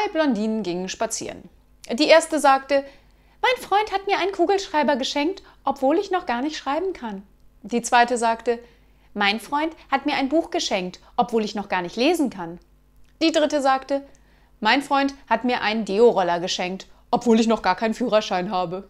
Zwei Blondinen gingen spazieren. Die erste sagte, mein Freund hat mir einen Kugelschreiber geschenkt, obwohl ich noch gar nicht schreiben kann. Die zweite sagte, mein Freund hat mir ein Buch geschenkt, obwohl ich noch gar nicht lesen kann. Die dritte sagte, mein Freund hat mir einen Deo-Roller geschenkt, obwohl ich noch gar keinen Führerschein habe.